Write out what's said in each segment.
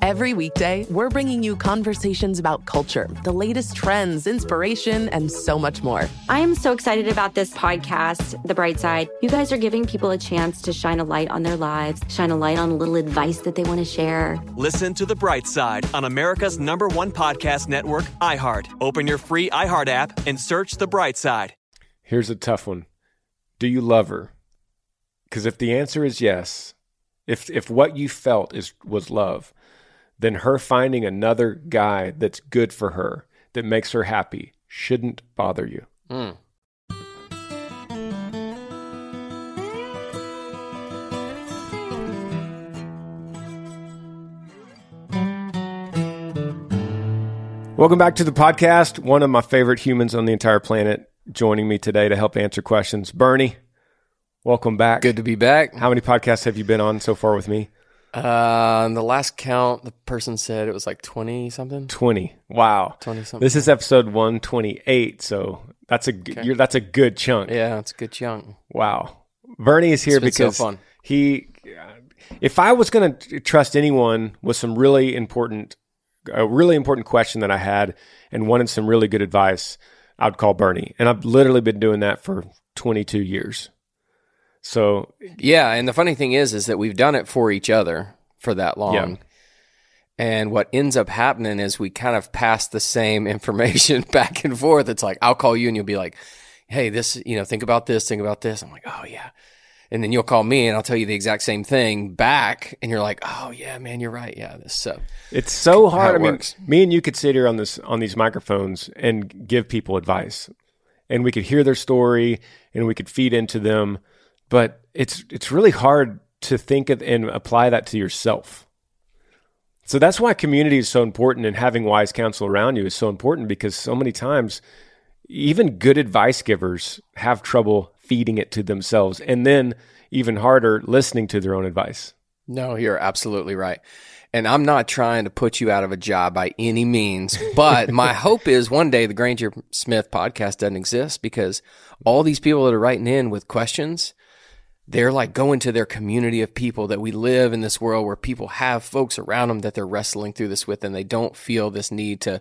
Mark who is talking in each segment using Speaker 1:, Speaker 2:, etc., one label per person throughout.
Speaker 1: Every weekday, we're bringing you conversations about culture, the latest trends, inspiration, and so much more.
Speaker 2: I am so excited about this podcast, The Bright Side. You guys are giving people a chance to shine a light on their lives, shine a light on a little advice that they want to share.
Speaker 3: Listen to The Bright Side on America's number one podcast network, iHeart. Open your free iHeart app and search The Bright Side.
Speaker 4: Here's a tough one. Do you love her? Because if the answer is yes, if if what you felt is was love, then her finding another guy that's good for her, that makes her happy, shouldn't bother you.
Speaker 5: Mm.
Speaker 4: Welcome back to the podcast. One of my favorite humans on the entire planet joining me today to help answer questions. Bernie, welcome back.
Speaker 5: Good to be back.
Speaker 4: How many podcasts have you been on so far with me?
Speaker 5: Uh, the last count, the person said it was like 20 something.
Speaker 4: 20. Wow.
Speaker 5: 20 something.
Speaker 4: This is episode 128, so that's a
Speaker 5: Okay.
Speaker 4: you're, that's a good chunk.
Speaker 5: Yeah, it's a good chunk.
Speaker 4: Wow. Bernie is here
Speaker 5: so
Speaker 4: because
Speaker 5: fun.
Speaker 4: he if I was going to trust anyone with some really important a really important question that I had and wanted some really good advice, I'd call Bernie. And I've literally been doing that for 22 years. So,
Speaker 5: Yeah, and the funny thing is, is that we've done it for each other for that long.
Speaker 4: Yeah.
Speaker 5: And what ends up happening is we kind of pass the same information back and forth. It's like, I'll call you and you'll be like, hey, this, you know, think about this, think about this. I'm like, oh, yeah. And then you'll call me and I'll tell you the exact same thing back. And you're like, oh, yeah, man, you're right. Yeah, this. So
Speaker 4: It's so hard. I mean,
Speaker 5: works.
Speaker 4: me and you could sit here on this on these microphones and give people advice, and we could hear their story and we could feed into them. But it's it's really hard to think of and apply that to yourself. So that's why community is so important, and having wise counsel around you is so important because so many times, even good advice givers have trouble feeding it to themselves, and then even harder listening to their own advice.
Speaker 5: No, you're absolutely right. And I'm not trying to put you out of a job by any means, but my hope is one day the Granger Smith podcast doesn't exist because all these people that are writing in with questions, they're like going to their community of people that we live in this world where people have folks around them that they're wrestling through this with and they don't feel this need to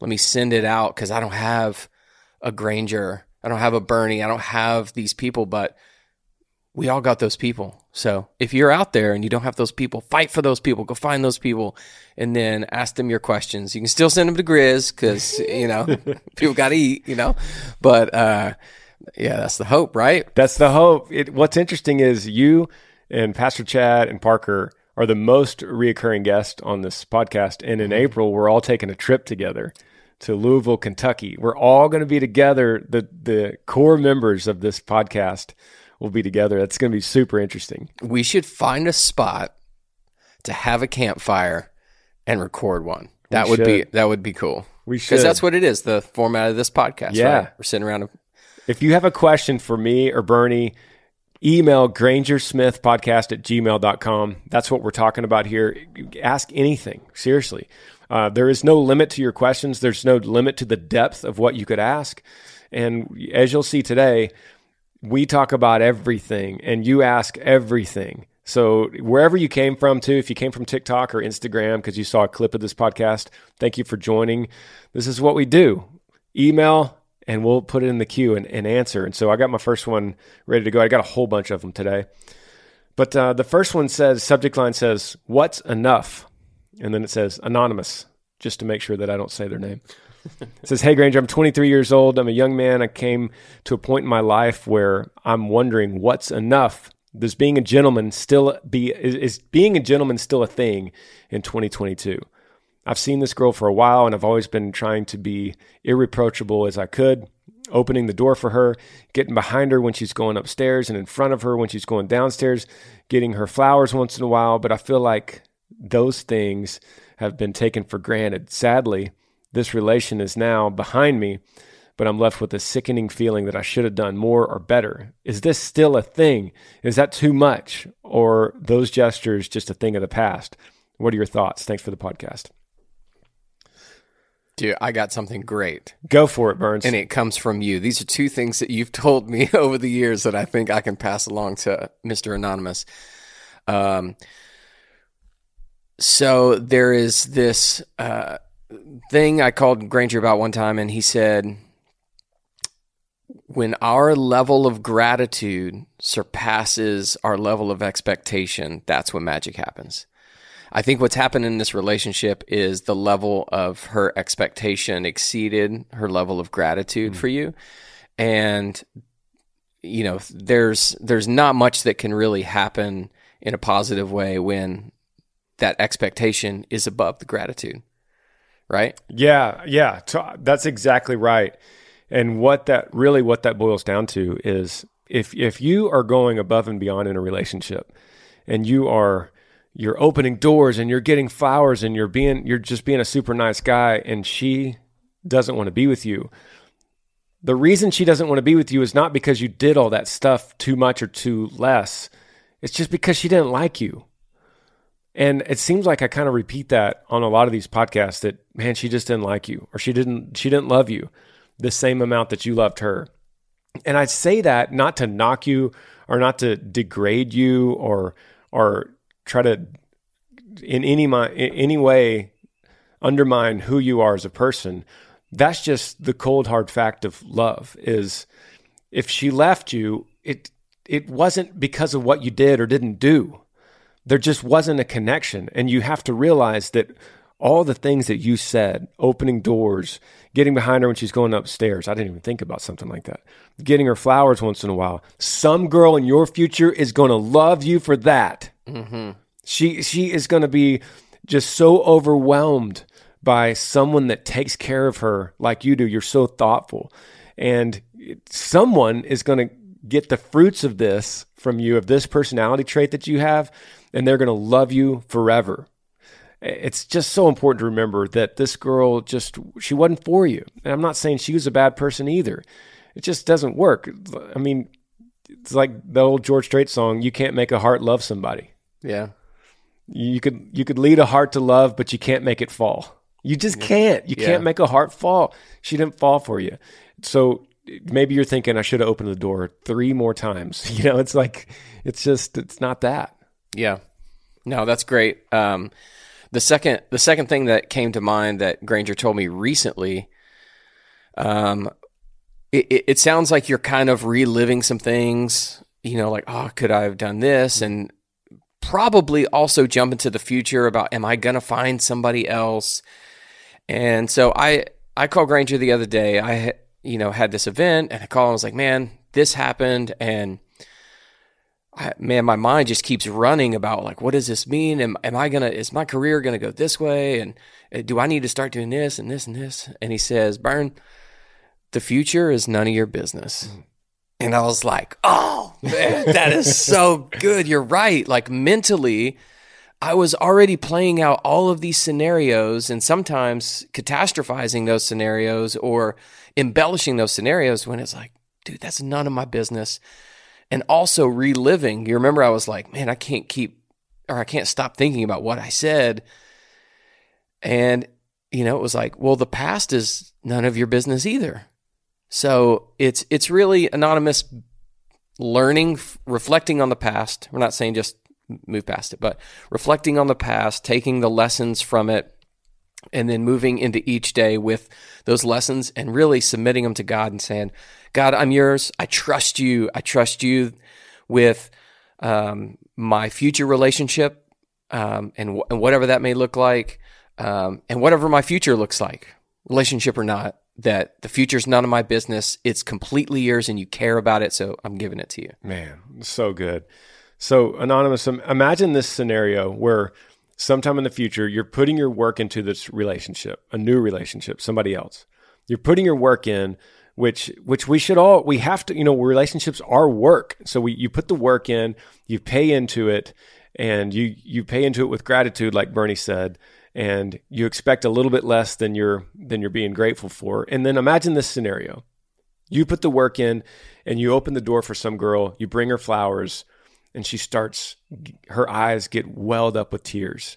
Speaker 5: let me send it out because I don't have a Granger, I don't have a Bernie, I don't have these people, but we all got those people. So if you're out there and you don't have those people, fight for those people. Go find those people and then ask them your questions. You can still send them to Grizz because, you know, people got to eat, you know. But uh, yeah, that's the hope, right?
Speaker 4: That's the hope. It, what's interesting is you and Pastor Chad and Parker are the most reoccurring guests on this podcast. And in mm-hmm. April, we're all taking a trip together to Louisville, Kentucky. We're all going to be together. The the core members of this podcast will be together. That's going to be super interesting.
Speaker 5: We should find a spot to have a campfire and record one. That
Speaker 4: We
Speaker 5: would be that would be cool.
Speaker 4: We should.
Speaker 5: Because that's what it is, the format of this podcast.
Speaker 4: Yeah.
Speaker 5: right? We're sitting around. A,
Speaker 4: If you have a question for me or Bernie, email grangersmithpodcast at gmail.com. That's what we're talking about here. Ask anything, seriously. Uh, there is no limit to your questions, there's no limit to the depth of what you could ask. And as you'll see today, we talk about everything and you ask everything. So wherever you came from too, if you came from TikTok or Instagram because you saw a clip of this podcast, thank you for joining. This is what we do. Email and we'll put it in the queue and, and answer. And so I got my first one ready to go. I got a whole bunch of them today. But uh, the first one says, subject line says, What's enough? And then it says, Anonymous, just to make sure that I don't say their name. it says, Hey, Granger, I'm 23 years old. I'm a young man. I came to a point in my life where I'm wondering what's enough. Does being a gentleman still be, is, is being a gentleman still a thing in 2022? I've seen this girl for a while and I've always been trying to be irreproachable as I could, opening the door for her, getting behind her when she's going upstairs and in front of her when she's going downstairs, getting her flowers once in a while. But I feel like those things have been taken for granted. Sadly, this relation is now behind me, but I'm left with a sickening feeling that I should have done more or better. Is this still a thing? Is that too much? Or those gestures just a thing of the past? What are your thoughts? Thanks for the podcast.
Speaker 5: Dude, I got something great.
Speaker 4: Go for it, Burns.
Speaker 5: And it comes from you. These are two things that you've told me over the years that I think I can pass along to Mr. Anonymous. Um, so there is this uh, thing I called Granger about one time, and he said, when our level of gratitude surpasses our level of expectation, that's when magic happens. I think what's happened in this relationship is the level of her expectation exceeded her level of gratitude mm-hmm. for you. And you know, there's there's not much that can really happen in a positive way when that expectation is above the gratitude. Right?
Speaker 4: Yeah, yeah. That's exactly right. And what that really what that boils down to is if if you are going above and beyond in a relationship and you are you're opening doors and you're getting flowers and you're being you're just being a super nice guy and she doesn't want to be with you. The reason she doesn't want to be with you is not because you did all that stuff too much or too less. It's just because she didn't like you. And it seems like i kind of repeat that on a lot of these podcasts that man she just didn't like you or she didn't she didn't love you the same amount that you loved her. And i say that not to knock you or not to degrade you or or try to in any in any way undermine who you are as a person. That's just the cold hard fact of love is if she left you, it it wasn't because of what you did or didn't do. There just wasn't a connection and you have to realize that all the things that you said, opening doors, getting behind her when she's going upstairs. I didn't even think about something like that. Getting her flowers once in a while. Some girl in your future is going to love you for that. Mm-hmm. She she is going to be just so overwhelmed by someone that takes care of her like you do. You're so thoughtful, and someone is going to get the fruits of this from you of this personality trait that you have, and they're going to love you forever. It's just so important to remember that this girl just she wasn't for you. And I'm not saying she was a bad person either. It just doesn't work. I mean, it's like the old George Strait song, you can't make a heart love somebody.
Speaker 5: Yeah.
Speaker 4: You could you could lead a heart to love, but you can't make it fall. You just can't. You yeah. can't make a heart fall. She didn't fall for you. So maybe you're thinking I should have opened the door three more times. You know, it's like it's just it's not that.
Speaker 5: Yeah. No, that's great. Um, the second the second thing that came to mind that Granger told me recently, um, it, it sounds like you're kind of reliving some things. You know, like oh, could I have done this? And probably also jump into the future about am I to find somebody else? And so I I called Granger the other day. I you know had this event and I called and was like, "Man, this happened and I, man, my mind just keeps running about like, what does this mean? Am, am I gonna? Is my career gonna go this way? And uh, do I need to start doing this and this and this? And he says, Burn, the future is none of your business. Mm. And I was like, oh, man, that is so good. You're right. Like mentally, I was already playing out all of these scenarios and sometimes catastrophizing those scenarios or embellishing those scenarios when it's like, dude, that's none of my business. And also reliving. You remember, I was like, man, I can't keep or I can't stop thinking about what I said. And, you know, it was like, well, the past is none of your business either. So it's it's really anonymous learning, reflecting on the past. We're not saying just move past it, but reflecting on the past, taking the lessons from it, and then moving into each day with those lessons and really submitting them to God and saying, God, I'm yours. I trust you. I trust you with um, my future relationship um, and, w- and whatever that may look like, um, and whatever my future looks like, relationship or not. That the future's none of my business. It's completely yours, and you care about it. So I'm giving it to you.
Speaker 4: Man, so good. So anonymous, imagine this scenario where sometime in the future you're putting your work into this relationship, a new relationship, somebody else. You're putting your work in which which we should all we have to you know relationships are work. So we you put the work in you pay into it and you you pay into it with gratitude like bernie said and you expect a little bit less than you're than you're being grateful for. And then imagine this scenario. You put the work in and you open the door for some girl you bring her flowers and she starts her eyes get welled up with tears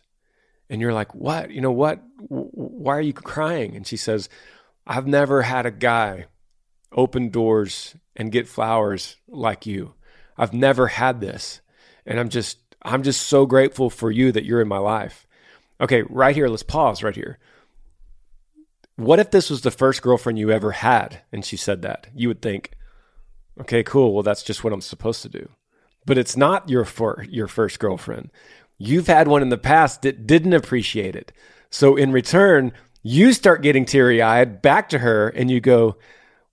Speaker 4: and you're like what you know what why are you crying and she says i've never had a guy open doors and get flowers like you. I've never had this. And I'm just I'm just so grateful for you that you're in my life. Okay, right here, let's pause right here. What if this was the first girlfriend you ever had and she said that? You would think, okay, cool. Well, that's just what I'm supposed to do. But it's not your for, your first girlfriend. You've had one in the past that didn't appreciate it. So in return, you start getting teary eyed back to her and you go,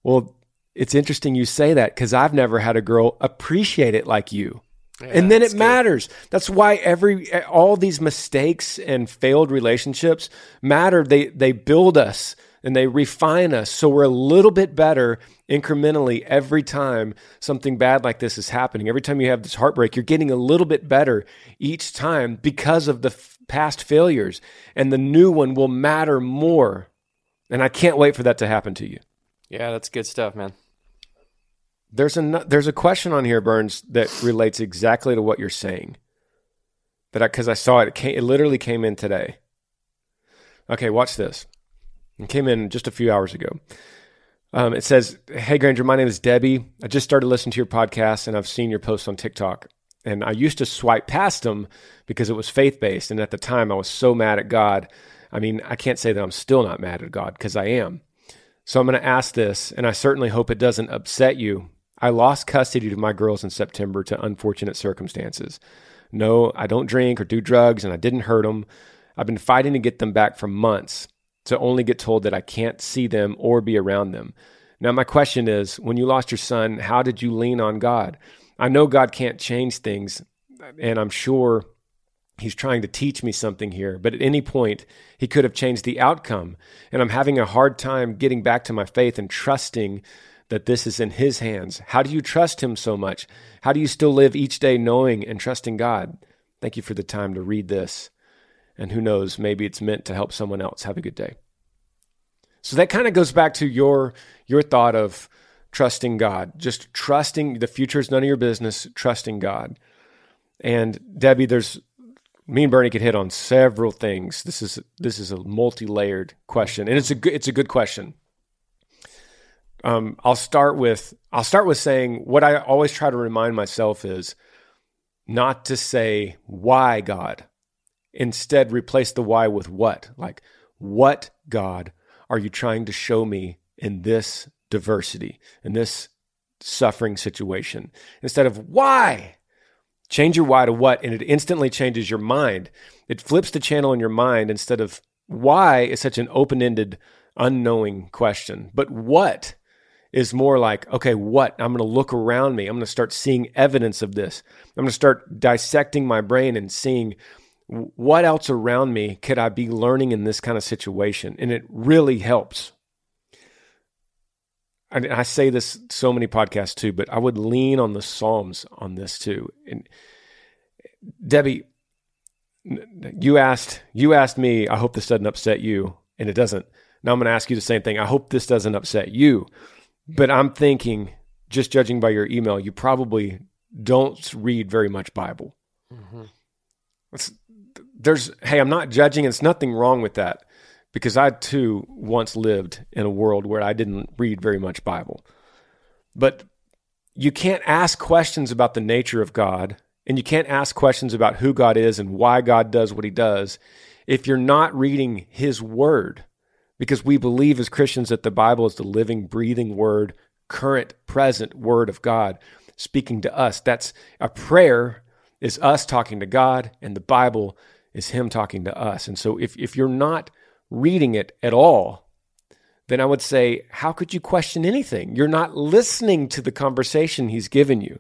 Speaker 4: well, it's interesting you say that because I've never had a girl appreciate it like you. Yeah, and then it good. matters. That's why every all these mistakes and failed relationships matter. They they build us and they refine us so we're a little bit better incrementally every time something bad like this is happening. Every time you have this heartbreak, you're getting a little bit better each time because of the f- past failures and the new one will matter more. And I can't wait for that to happen to you.
Speaker 5: Yeah, that's good stuff, man.
Speaker 4: There's a there's a question on here, Burns, that relates exactly to what you're saying. That I because I saw it, it, came, it literally came in today. Okay, watch this. Came in just a few hours ago. Um, it says, "Hey Granger, my name is Debbie. I just started listening to your podcast, and I've seen your posts on TikTok. And I used to swipe past them because it was faith based, and at the time I was so mad at God. I mean, I can't say that I'm still not mad at God because I am." So I'm going to ask this, and I certainly hope it doesn't upset you. I lost custody to my girls in September to unfortunate circumstances. No, I don't drink or do drugs, and I didn't hurt them. I've been fighting to get them back for months to only get told that I can't see them or be around them. Now, my question is when you lost your son, how did you lean on God? I know God can't change things, and I'm sure he's trying to teach me something here, but at any point, he could have changed the outcome. And I'm having a hard time getting back to my faith and trusting that this is in his hands. How do you trust him so much? How do you still live each day knowing and trusting God? Thank you for the time to read this. And who knows, maybe it's meant to help someone else. Have a good day. So that kind of goes back to your your thought of trusting God. Just trusting the future is none of your business, trusting God. And Debbie, there's me and Bernie could hit on several things. This is this is a multi-layered question, and it's a good, it's a good question. Um, I'll start with I'll start with saying what I always try to remind myself is not to say why God. Instead, replace the why with what. Like, what God are you trying to show me in this diversity, in this suffering situation? Instead of why Change your why to what, and it instantly changes your mind. It flips the channel in your mind instead of why is such an open ended, unknowing question. But what is more like, okay, what? I'm going to look around me. I'm going to start seeing evidence of this. I'm going to start dissecting my brain and seeing what else around me could I be learning in this kind of situation. And it really helps. I, I say this so many podcasts too, but I would lean on the Psalms on this too. And Debbie, you asked you asked me. I hope this doesn't upset you, and it doesn't. Now I'm going to ask you the same thing. I hope this doesn't upset you, but I'm thinking, just judging by your email, you probably don't read very much Bible. Mm-hmm. There's hey, I'm not judging. It's nothing wrong with that because I too once lived in a world where I didn't read very much Bible. But you can't ask questions about the nature of God, and you can't ask questions about who God is and why God does what he does if you're not reading his word, because we believe as Christians that the Bible is the living, breathing word, current, present word of God speaking to us. That's a prayer is us talking to God, and the Bible is him talking to us. And so if, if you're not reading it at all, then I would say, how could you question anything? You're not listening to the conversation he's given you.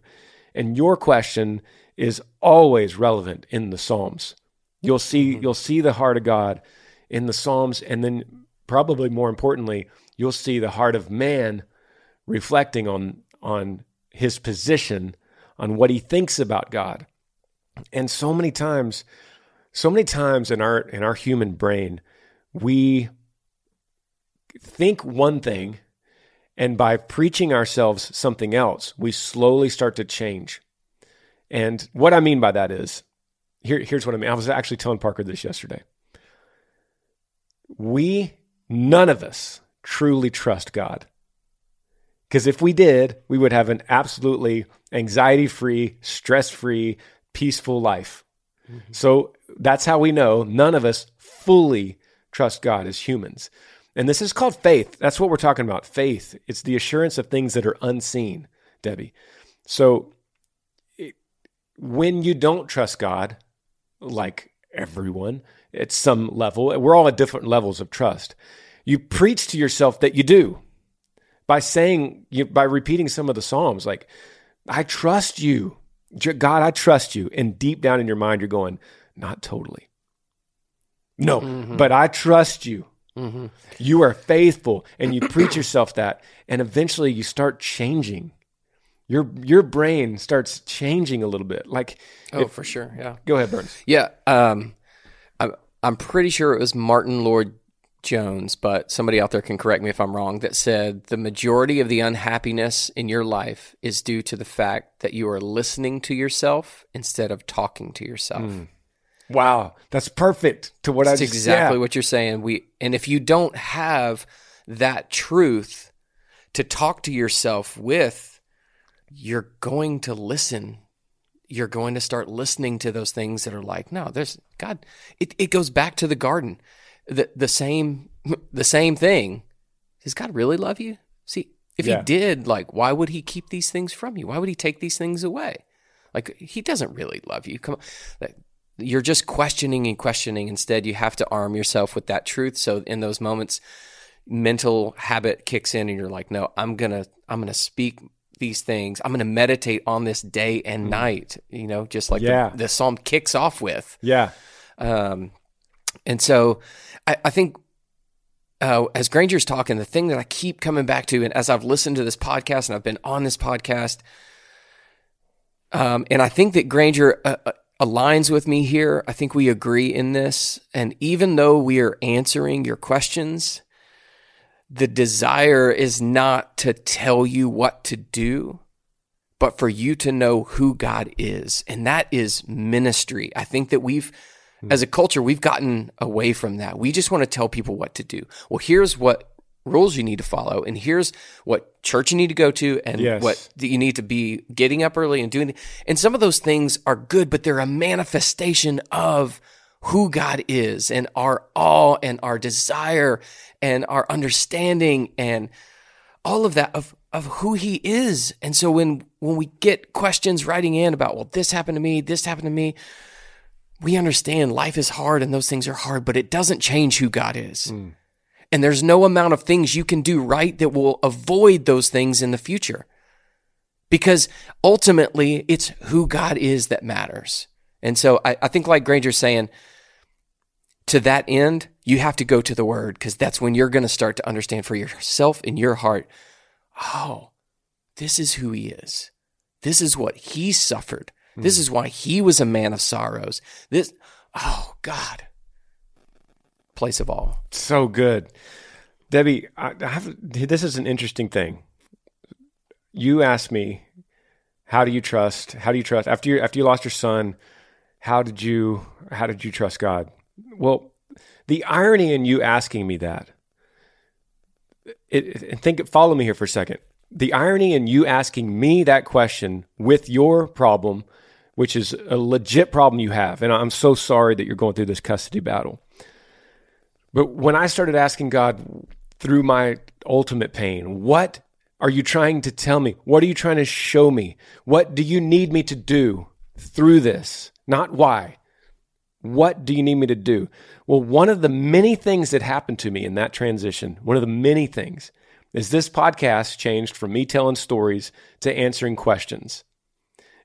Speaker 4: And your question is always relevant in the Psalms. You'll see mm-hmm. you'll see the heart of God in the Psalms and then probably more importantly, you'll see the heart of man reflecting on on his position, on what he thinks about God. And so many times, so many times in our in our human brain, we think one thing and by preaching ourselves something else, we slowly start to change. And what I mean by that is here, here's what I mean. I was actually telling Parker this yesterday. We, none of us, truly trust God. Because if we did, we would have an absolutely anxiety free, stress free, peaceful life. Mm-hmm. So that's how we know none of us fully trust God as humans. And this is called faith. That's what we're talking about faith. It's the assurance of things that are unseen, Debbie. So it, when you don't trust God, like everyone at some level, we're all at different levels of trust. You preach to yourself that you do by saying, by repeating some of the Psalms, like, I trust you. God, I trust you. And deep down in your mind, you're going, not totally. No, mm-hmm. but I trust you. Mm-hmm. You are faithful, and you preach yourself that, and eventually you start changing. Your your brain starts changing a little bit. Like
Speaker 5: oh, for sure, yeah.
Speaker 4: Go ahead, Burns.
Speaker 5: Yeah, um, I'm I'm pretty sure it was Martyn Lloyd-Jones, but somebody out there can correct me if I'm wrong. That said the majority of the unhappiness in your life is due to the fact that you are listening to yourself instead of talking to yourself. Mm.
Speaker 4: Wow, that's perfect to what
Speaker 5: that's
Speaker 4: I
Speaker 5: just, exactly yeah. what you're saying. We and if you don't have that truth to talk to yourself with, you're going to listen. You're going to start listening to those things that are like, no, there's God. It it goes back to the garden, the the same the same thing. Does God really love you? See, if yeah. he did, like, why would he keep these things from you? Why would he take these things away? Like, he doesn't really love you. Come on you're just questioning and questioning. Instead, you have to arm yourself with that truth. So in those moments, mental habit kicks in and you're like, no, I'm going to, I'm to speak these things. I'm going to meditate on this day and mm. night, you know, just like yeah. the, the, Psalm kicks off with.
Speaker 4: Yeah.
Speaker 5: Um, and so I, I think uh, as Granger's talking, the thing that I keep coming back to, and as I've listened to this podcast and I've been on this podcast, um, and I think that Granger uh, uh aligns with me here. I think we agree in this. And even though we are answering your questions, the desire is not to tell you what to do, but for you to know who God is. And that is ministry. I think that we've, as a culture, we've gotten away from that. We just want to tell people what to do. Well, here's what rules you need to follow and here's what church you need to go to and yes. what you need to be getting up early and doing and some of those things are good but they're a manifestation of who God is and our awe and our desire and our understanding and all of that of of who he is and so when when we get questions writing in about well this happened to me this happened to me we understand life is hard and those things are hard but it doesn't change who God is mm. And there's no amount of things you can do right that will avoid those things in the future. Because ultimately, it's who God is that matters. And so I, I think, like Granger's saying, to that end, you have to go to the word because that's when you're going to start to understand for yourself in your heart oh, this is who he is. This is what he suffered. This is why he was a man of sorrows. This, oh, God place of all.
Speaker 4: So good. Debbie, I have, this is an interesting thing. You asked me, how do you trust? How do you trust after you after you lost your son? How did you how did you trust God? Well, the irony in you asking me that, it, it, think follow me here for a second. The irony in you asking me that question with your problem, which is a legit problem you have, and I'm so sorry that you're going through this custody battle But when I started asking God through my ultimate pain, what are you trying to tell me? What are you trying to show me? What do you need me to do through this? Not why. What do you need me to do? Well, one of the many things that happened to me in that transition, one of the many things, is this podcast changed from me telling stories to answering questions.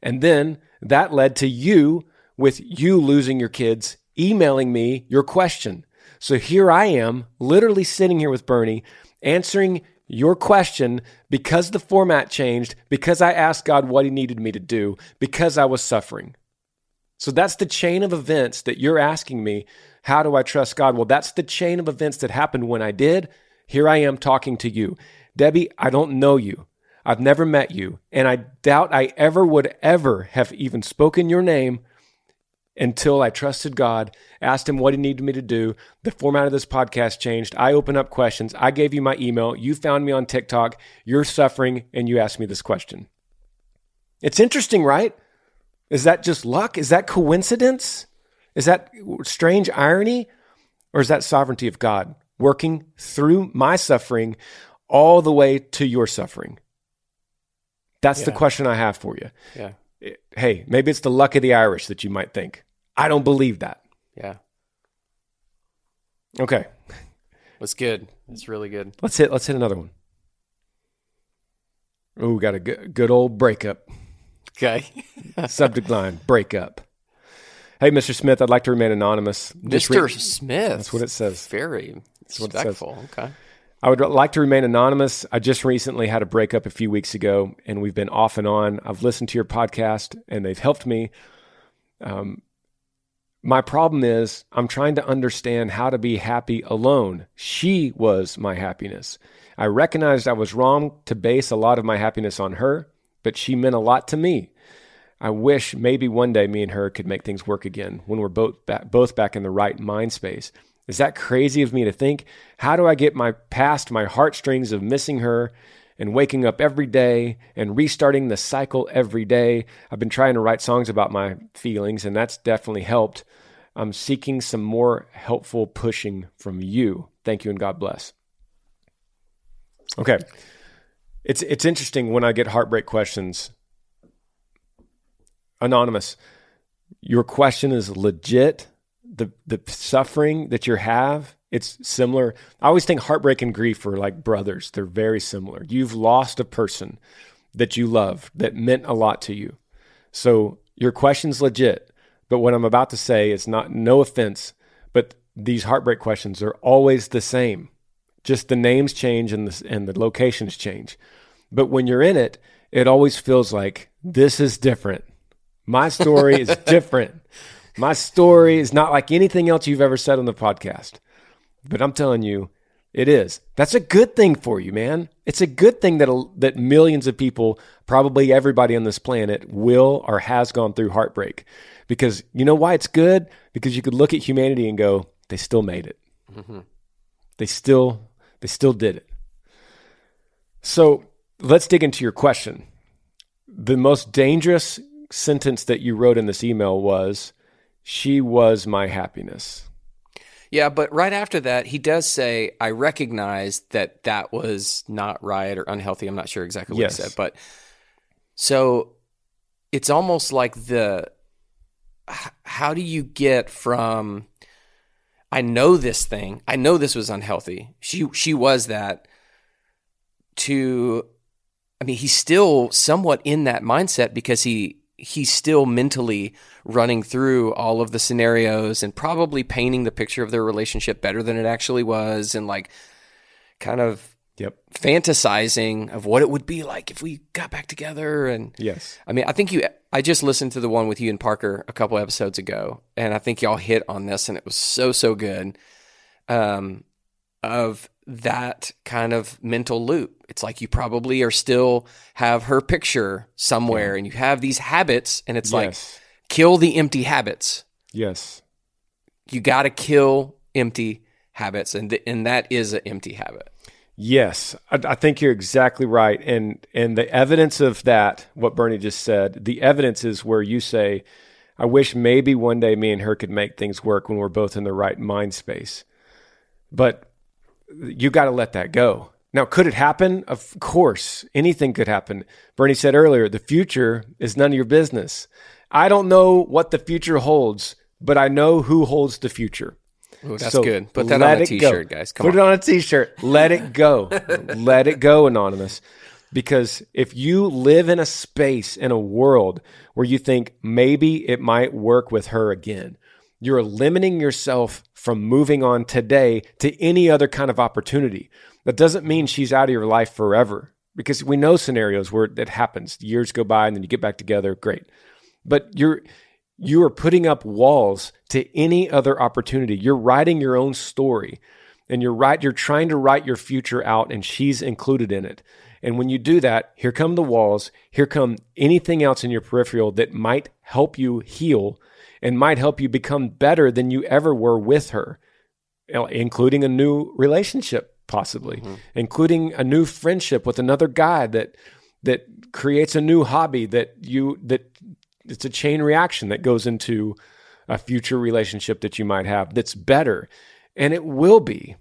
Speaker 4: And then that led to you with you losing your kids, emailing me your question. So here I am, literally sitting here with Bernie, answering your question because the format changed, because I asked God what He needed me to do, because I was suffering. So that's the chain of events that you're asking me. How do I trust God? Well, that's the chain of events that happened when I did. Here I am talking to you. Debbie, I don't know you. I've never met you, and I doubt I ever would ever have even spoken your name until I trusted God, asked Him what He needed me to do. The format of this podcast changed. I opened up questions. I gave you my email. You found me on TikTok. You're suffering, and you asked me this question. It's interesting, right? Is that just luck? Is that coincidence? Is that strange irony? Or is that sovereignty of God working through my suffering all the way to your suffering? That's yeah. the question I have for you.
Speaker 5: Yeah.
Speaker 4: Hey, maybe it's the luck of the Irish that you might think. I don't believe that.
Speaker 5: Yeah.
Speaker 4: Okay.
Speaker 5: That's good. It's really good.
Speaker 4: Let's hit let's hit another one. Oh, we got a good, good old breakup.
Speaker 5: Okay.
Speaker 4: Subject line breakup. Hey, Mr. Smith, I'd like to remain anonymous.
Speaker 5: Mr. Re- Smith.
Speaker 4: That's what it says.
Speaker 5: Very respectful. Okay.
Speaker 4: I would like to remain anonymous. I just recently had a breakup a few weeks ago, and we've been off and on. I've listened to your podcast, and they've helped me. Um, my problem is I'm trying to understand how to be happy alone. She was my happiness. I recognized I was wrong to base a lot of my happiness on her, but she meant a lot to me. I wish maybe one day me and her could make things work again when we're both both back in the right mind space. Is that crazy of me to think? How do I get my past my heartstrings of missing her and waking up every day and restarting the cycle every day? I've been trying to write songs about my feelings, and that's definitely helped. I'm seeking some more helpful pushing from you. Thank you and God bless. Okay. It's it's interesting when I get heartbreak questions. Anonymous, your question is legit the the suffering that you have it's similar. I always think heartbreak and grief are like brothers. They're very similar. You've lost a person that you love that meant a lot to you. So your question's legit but what i'm about to say is not no offense but these heartbreak questions are always the same. Just the names change and the, and the locations change. But when you're in it it always feels like this is different. My story is different my story is not like anything else you've ever said on the podcast. But I'm telling you, it is. That's a good thing for you, man. It's a good thing that that millions of people, probably everybody on this planet, will or has gone through heartbreak. Because you know why it's good? Because you could look at humanity and go, they still made it. Mm-hmm. They still they still did it. So let's dig into your question. The most dangerous sentence that you wrote in this email was she was my happiness.
Speaker 5: Yeah, but right after that, he does say, I recognize that that was not right or unhealthy. I'm not sure exactly what yes. he said. But so it's almost like the how do you get from I know this thing, I know this was unhealthy. She she was that to I mean, he's still somewhat in that mindset because he he's still mentally running through all of the scenarios and probably painting the picture of their relationship better than it actually was and like kind of
Speaker 4: yep.
Speaker 5: fantasizing of what it would be like if we got back together and
Speaker 4: yes.
Speaker 5: I mean i think you i just listened to the one with you and parker a couple episodes ago and i think y'all hit on this and it was so so good um of that kind of mental loop. It's like you probably are still have her picture somewhere yeah. and you have these habits and it's yes. like kill the empty habits.
Speaker 4: Yes.
Speaker 5: You got to kill empty habits and th- and that is an empty habit.
Speaker 4: Yes, I, I, think you're exactly right, and and the evidence of that, what Bernie just said, the evidence is where you say, "I wish maybe one day me and her could make things work when we're both in the right mind space." but you got to let that go. Now, could it happen? Of course, anything could happen. Bernie said earlier, the future is none of your business. I don't know what the future holds, but I know who holds the future.
Speaker 5: Ooh, that's
Speaker 4: So
Speaker 5: good. Put that on a
Speaker 4: go.
Speaker 5: t-shirt, guys. Come
Speaker 4: Put
Speaker 5: on.
Speaker 4: it on a t-shirt. Let it go. let it go, anonymous. Because if you live in a space in a world where you think maybe it might work with her again, you're limiting yourself from moving on today to any other kind of opportunity. That doesn't mean she's out of your life forever because we know scenarios where that happens. Years go by and then you get back together. Great. But you're you are putting up walls to any other opportunity. You're writing your own story and you're right you're trying to write your future out and she's included in it. And when you do that, here come the walls, here come anything else in your peripheral that might help you heal and might help you become better than you ever were with her, including a new relationship possibly, mm-hmm. including a new friendship with another guy that that creates a new hobby that you that it's a chain reaction that goes into a future relationship that you might have that's better. And it will be.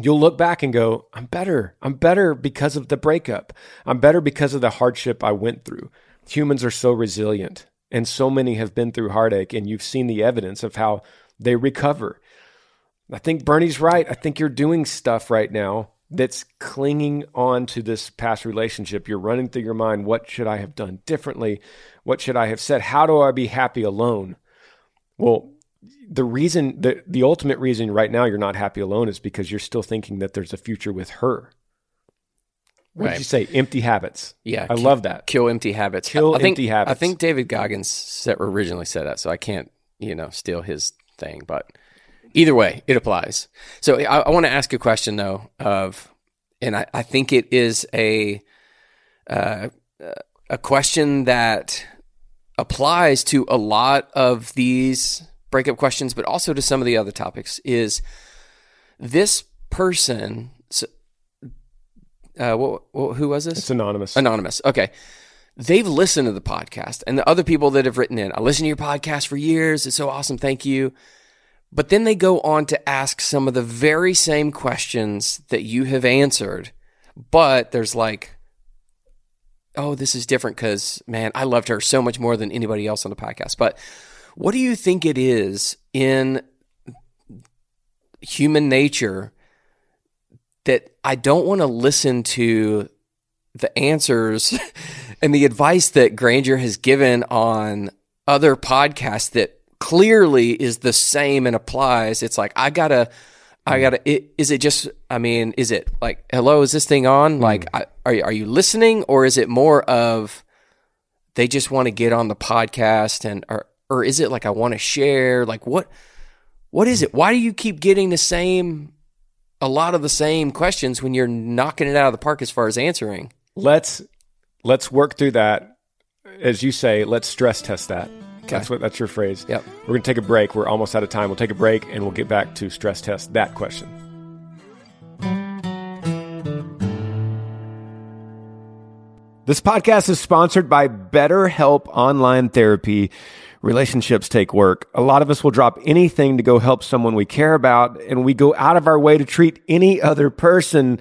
Speaker 4: You'll look back and go, I'm better. I'm better because of the breakup. I'm better because of the hardship I went through. Humans are so resilient, and so many have been through heartache, and you've seen the evidence of how they recover. I think Bernie's right. I think you're doing stuff right now that's clinging on to this past relationship. You're running through your mind, what should I have done differently? What should I have said? How do I be happy alone? Well, the reason the the ultimate reason right now you're not happy alone is because you're still thinking that there's a future with her. What
Speaker 5: Right.
Speaker 4: did you say? Empty habits.
Speaker 5: Yeah,
Speaker 4: I
Speaker 5: ki-
Speaker 4: love that.
Speaker 5: Kill empty habits.
Speaker 4: Kill
Speaker 5: I think,
Speaker 4: empty habits.
Speaker 5: I think David Goggins said, originally said that, so I can't, you know, steal his thing. But either way, it applies. So I, I want to ask a question though of, and I, I think it is a uh, a question that applies to a lot of these breakup questions, but also to some of the other topics. Is this person? Uh, what, what, who was this?
Speaker 4: It's anonymous.
Speaker 5: Anonymous. Okay. They've listened to the podcast and the other people that have written in. I listened to your podcast for years. It's so awesome. Thank you. But then they go on to ask some of the very same questions that you have answered. But there's like, oh, this is different because, man, I loved her so much more than anybody else on the podcast. But what do you think it is in human nature that I don't want to listen to the answers and the advice that Granger has given on other podcasts that clearly is the same and applies. It's like I gotta, I hmm. gotta. It, is it just? I mean, is it like, hello, is this thing on? Hmm. Like, I, are you- are you listening, or is it more of they just want to get on the podcast and or or is it like I want to share? Like what? What is hmm. it? Why do you keep getting the same? A lot of the same questions when you're knocking it out of the park as far as answering.
Speaker 4: let's let's work through that. As you say let's stress test that. That's what that's your phrase.
Speaker 5: Yep.
Speaker 4: we're going to take a break. We're almost out of time. We'll take a break and we'll get back to stress test that question. This podcast is sponsored by BetterHelp Online Therapy. Relationships take work. A lot of us will drop anything to go help someone we care about, and we go out of our way to treat any other person.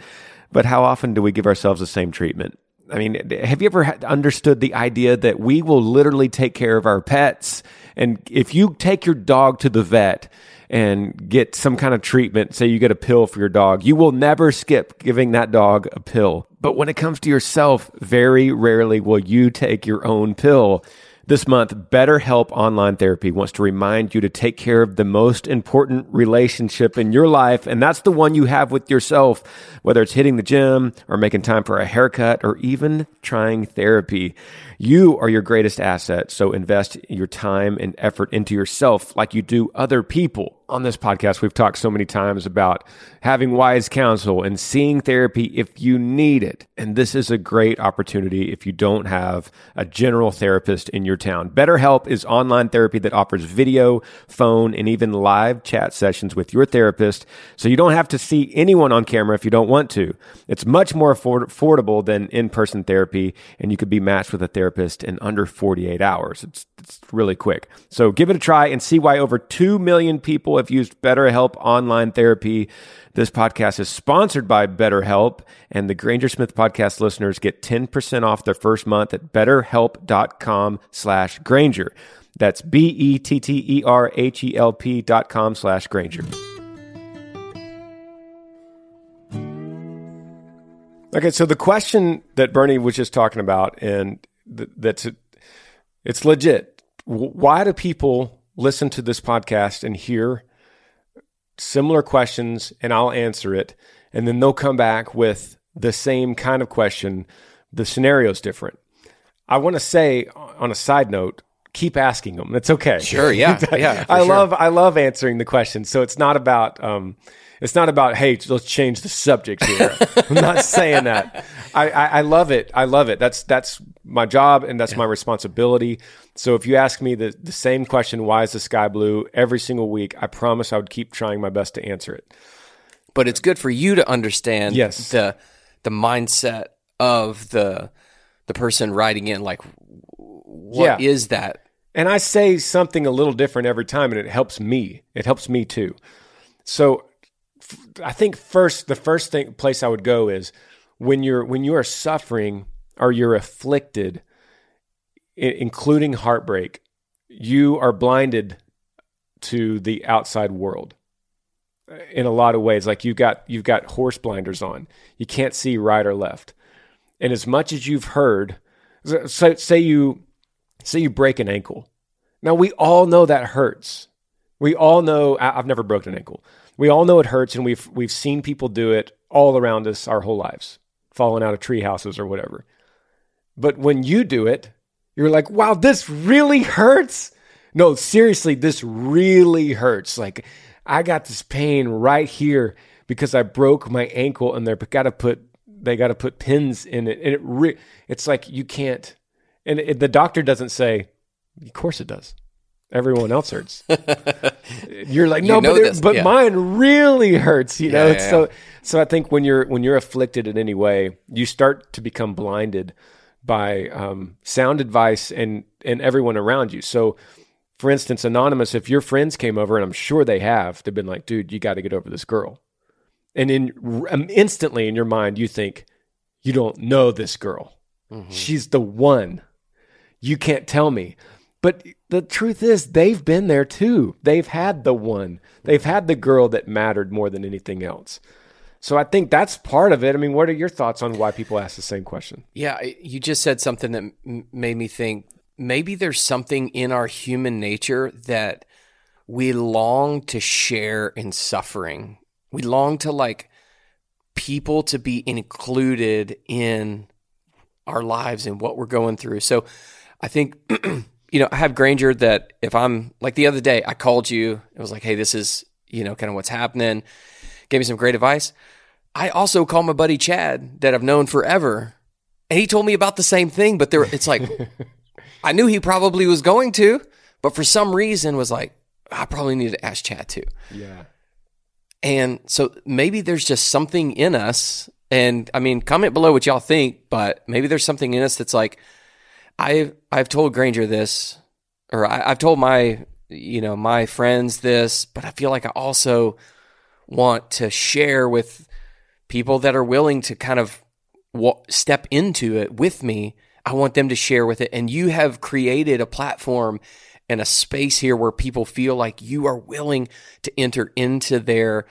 Speaker 4: But how often do we give ourselves the same treatment? I mean, have you ever understood the idea that we will literally take care of our pets? And if you take your dog to the vet and get some kind of treatment, say you get a pill for your dog, you will never skip giving that dog a pill. But when it comes to yourself, very rarely will you take your own pill. This month, BetterHelp Online Therapy wants to remind you to take care of the most important relationship in your life, and that's the one you have with yourself, whether it's hitting the gym or making time for a haircut or even trying therapy. You are your greatest asset, so invest your time and effort into yourself like you do other people. On this podcast, we've talked so many times about having wise counsel and seeing therapy if you need it. And this is a great opportunity if you don't have a general therapist in your town. BetterHelp is online therapy that offers video, phone, and even live chat sessions with your therapist, so you don't have to see anyone on camera if you don't want to. It's much more afford- affordable than in person therapy, and you could be matched with a therapist in under 48 hours. It's it's really quick. So give it a try and see why over 2 million people have used BetterHelp online therapy. This podcast is sponsored by BetterHelp, and the Granger Smith podcast listeners get 10% off their first month at betterhelp.com slash Granger. That's B-E-T-T-E-R-H-E-L-P dot com slash Granger. Okay, so the question that Bernie was just talking about, and th- that's it's legit. Why do people listen to this podcast and hear similar questions, and I'll answer it, and then they'll come back with the same kind of question. The scenario's different. I want to say, on a side note, keep asking them. It's okay.
Speaker 5: Sure. Yeah. Yeah.
Speaker 4: I
Speaker 5: sure.
Speaker 4: love I love answering the questions. So it's not about um, it's not about hey let's change the subject here. I'm not saying that. I, I, I love it. I love it. That's that's my job and that's yeah. my responsibility. So if you ask me the the same question, why is the sky blue every single week? I promise I would keep trying my best to answer it.
Speaker 5: But it's good for you to understand
Speaker 4: yes.
Speaker 5: the the mindset of the the person writing in like what
Speaker 4: Yeah.
Speaker 5: is that
Speaker 4: And I say something a little different every time, and it helps me. It helps me too. So I think first, the first thing place I would go is when you're when you are suffering or you're afflicted, including heartbreak, you are blinded to the outside world in a lot of ways. Like you've got you've got horse blinders on. You can't see right or left. And as much as you've heard, so, say you say you break an ankle. Now we all know that hurts. We all know I've never broken an ankle. We all know it hurts, and we've we've seen people do it all around us our whole lives, falling out of tree houses or whatever. But when you do it, you're like, wow, this really hurts. No, seriously, this really hurts. Like I got this pain right here because I broke my ankle, and they've got to put they got to put pins in it, and it re- it's like you can't. And it, the doctor doesn't say, "Of course it does." Everyone else hurts. You're like,
Speaker 5: You
Speaker 4: no,
Speaker 5: know
Speaker 4: but,
Speaker 5: this,
Speaker 4: but
Speaker 5: yeah.
Speaker 4: mine really hurts. You know,
Speaker 5: Yeah, yeah,
Speaker 4: so so. I think when you're when you're afflicted in any way, you start to become blinded by um, sound advice and and everyone around you. So, for instance, anonymous, if your friends came over, and I'm sure they have, they've been like, dude, you got to get over this girl, and in um, instantly in your mind, you think you don't know this girl. She's the one. You can't tell me. But the truth is, they've been there too. They've had the one. They've had the girl that mattered more than anything else. So I think that's part of it. I mean, what are your thoughts on why people ask the same question?
Speaker 5: Yeah, you just said something that m- made me think maybe there's something in our human nature that we long to share in suffering. We long to like people to be included in our lives and what we're going through. So I think, you know, I have Granger that if I'm like the other day, I called you. It was like, hey, this is, you know, kind of what's happening. Gave me some great advice. I also call my buddy Chad that I've known forever. And he told me about the same thing, but there it's like I knew he probably was going to, but for some reason was like, I probably need to ask Chad too.
Speaker 4: Yeah.
Speaker 5: And so maybe there's just something in us. And I mean, comment below what y'all think, but maybe there's something in us that's like, I've I've told Granger this, or I, I've told my you know my friends this, but I feel like I also want to share with people that are willing to kind of step into it with me. I want them to share with it, and you have created a platform and a space here where people feel like you are willing to enter into their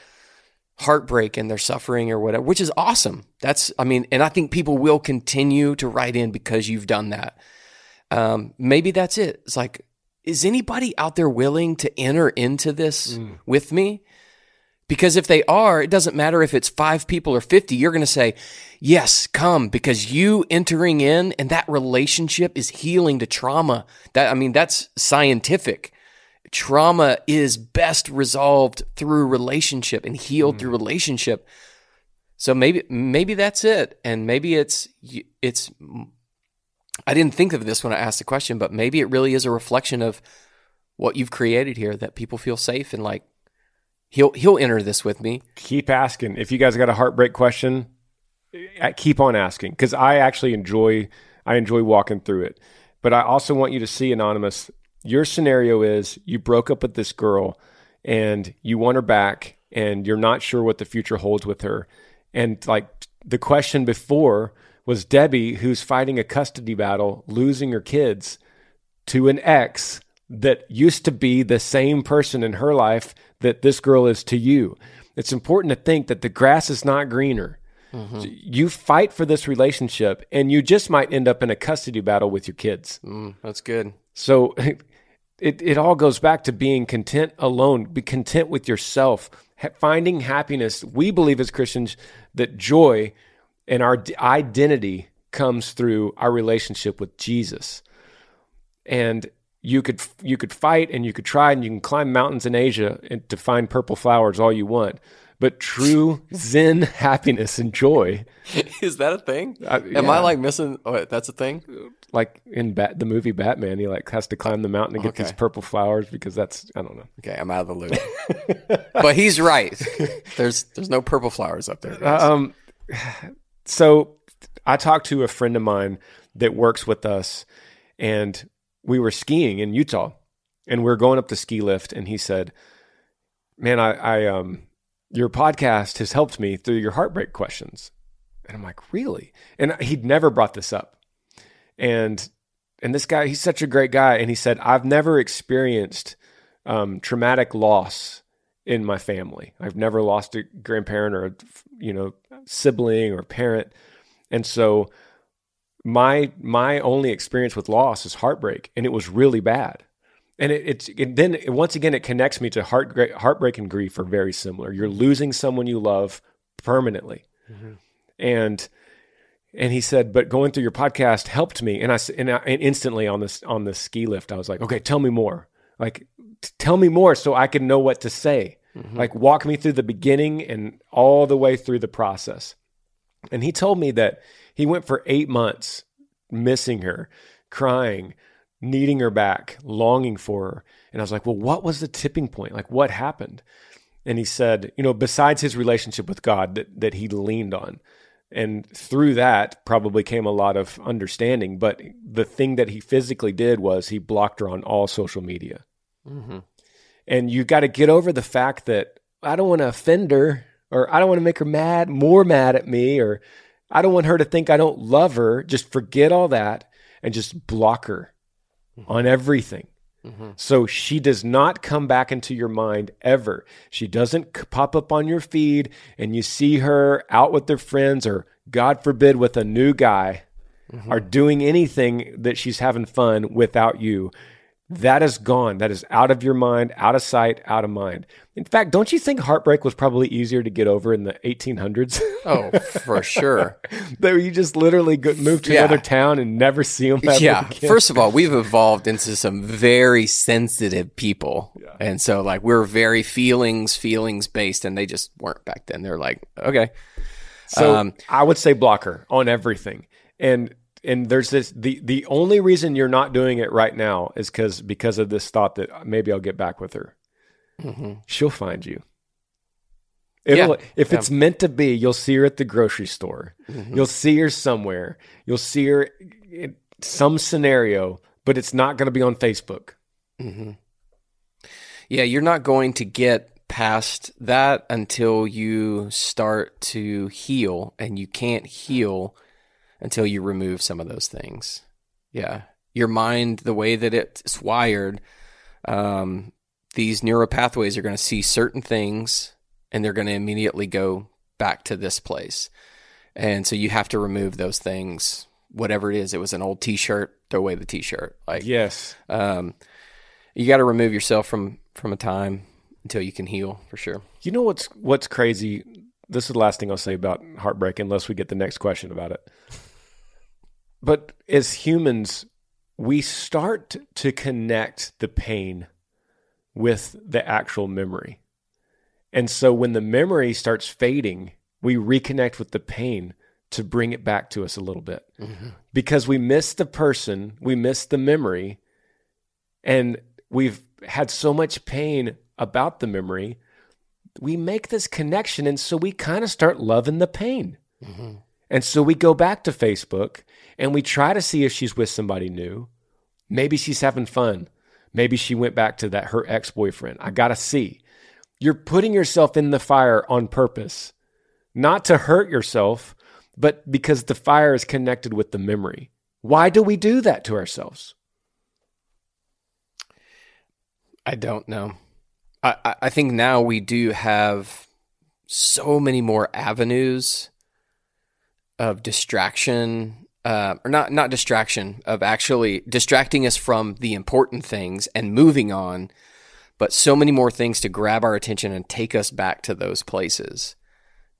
Speaker 5: heartbreak and their suffering or whatever, which is awesome. That's, I mean, and I think people will continue to write in because you've done that. Um, maybe that's it. It's like, is anybody out there willing to enter into this with me? Because if they are, it doesn't matter if it's five people or 50, you're going to say, yes, come because you entering in and that relationship is healing to trauma. That, I mean, that's scientific. Trauma is best resolved through relationship and healed through relationship. So maybe, maybe that's it. And maybe it's, it's, I didn't think of this when I asked the question, but maybe it really is a reflection of what you've created here that people feel safe and like, he'll, he'll enter this with me.
Speaker 4: Keep asking. If you guys got a heartbreak question, eh, keep on asking because I actually enjoy I enjoy walking through it. But I also want you to see, Anonymous, your scenario is you broke up with this girl and you want her back and you're not sure what the future holds with her. And like the question before was Debbie, who's fighting a custody battle, losing her kids to an ex that used to be the same person in her life that this girl is to you. It's important to think that the grass is not greener. Mm-hmm. You fight for this relationship and you just might end up in a custody battle with your kids.
Speaker 5: Mm, that's good.
Speaker 4: So it, it all goes back to being content alone, be content with yourself, finding happiness. We believe as Christians that joy and our identity comes through our relationship with Jesus. And you could you could fight and you could try and you can climb mountains in Asia and to find purple flowers all you want. But true Zen happiness and joy
Speaker 5: is that a thing? Uh, yeah. Am I like missing? Oh, that's a thing.
Speaker 4: Like in Bat, the movie Batman, he like has to climb the mountain to get okay. these purple flowers because that's I don't know.
Speaker 5: Okay, I'm out of the loop. but he's right. There's there's no purple flowers up there.
Speaker 4: Uh, um, so I talked to a friend of mine that works with us, and we were skiing in Utah, and we are going up the ski lift, and he said, "Man, I, I um, your podcast has helped me through your heartbreak questions." And I'm like, "Really?" And he'd never brought this up, and and this guy, he's such a great guy, and he said, "I've never experienced um, traumatic loss." In my family. I've never lost a grandparent or a, you know sibling or parent, and so my my only experience with loss is heartbreak, and it was really bad. And it, it's it, then once again it connects me to heart heartbreak and grief are very similar. You're losing someone you love permanently, mm-hmm. and and he said, but going through your podcast helped me. And I and, I, and instantly on this on the ski lift, I was like, okay, tell me more. Like, tell me more so I can know what to say. Mm-hmm. Like, walk me through the beginning and all the way through the process. And he told me that he went for eight months missing her, crying, needing her back, longing for her. And I was like, well, what was the tipping point? Like, what happened? And he said, you know, besides his relationship with God that, that he leaned on. And through that probably came a lot of understanding. But the thing that he physically did was he blocked her on all social media. Mm-hmm. And you got to get over the fact that I don't want to offend her or I don't want to make her mad, more mad at me, or I don't want her to think I don't love her. Just forget all that and just block her mm-hmm. on everything. Mm-hmm. So she does not come back into your mind ever. She doesn't pop up on your feed and you see her out with their friends or, God forbid, with a new guy mm-hmm. or doing anything that she's having fun without you that is gone. That is out of your mind, out of sight, out of mind. In fact, don't you think heartbreak was probably easier to get over in the 1800s?
Speaker 5: oh, for sure.
Speaker 4: that you just literally move to yeah. another town and never see them. yeah.
Speaker 5: Again. First of all, we've evolved into some very sensitive people, yeah. and so like we're very feelings, feelings based, and they just weren't back then. They're like, okay.
Speaker 4: So um, I would say blocker on everything, and and there's this the the only reason you're not doing it right now is because because of this thought that maybe I'll get back with her. Mm-hmm. She'll find you. It'll, yeah. If yeah. it's meant to be, you'll see her at the grocery store. Mm-hmm. You'll see her somewhere. You'll see her in some scenario, but it's not going to be on Facebook.
Speaker 5: Mm-hmm. Yeah, you're not going to get past that until you start to heal, and you can't heal until you remove some of those things. Yeah. Your mind, the way that it's wired, um, these neural pathways are going to see certain things and they're going to immediately go back to this place. And so you have to remove those things, whatever it is. It was an old T-shirt, throw away the T-shirt. Like
Speaker 4: yes, um,
Speaker 5: you got to remove yourself from from a time until you can heal for sure.
Speaker 4: You know what's what's crazy? This is the last thing I'll say about heartbreak, unless we get the next question about it. But as humans, we start to connect the pain with the actual memory. And so when the memory starts fading, we reconnect with the pain to bring it back to us a little bit. Mm-hmm. Because we miss the person, we miss the memory, and we've had so much pain about the memory. We make this connection. And so we kind of start loving the pain. Mm-hmm. And so we go back to Facebook and we try to see if she's with somebody new, Maybe she's having fun. Maybe she went back to that her ex-boyfriend. I got to see. You're putting yourself in the fire on purpose. Not to hurt yourself, but because the fire is connected with the memory. Why do we do that to ourselves?
Speaker 5: I don't know. I, I think now we do have so many more avenues of distraction, uh, or not not distraction of actually distracting us from the important things and moving on, but so many more things to grab our attention and take us back to those places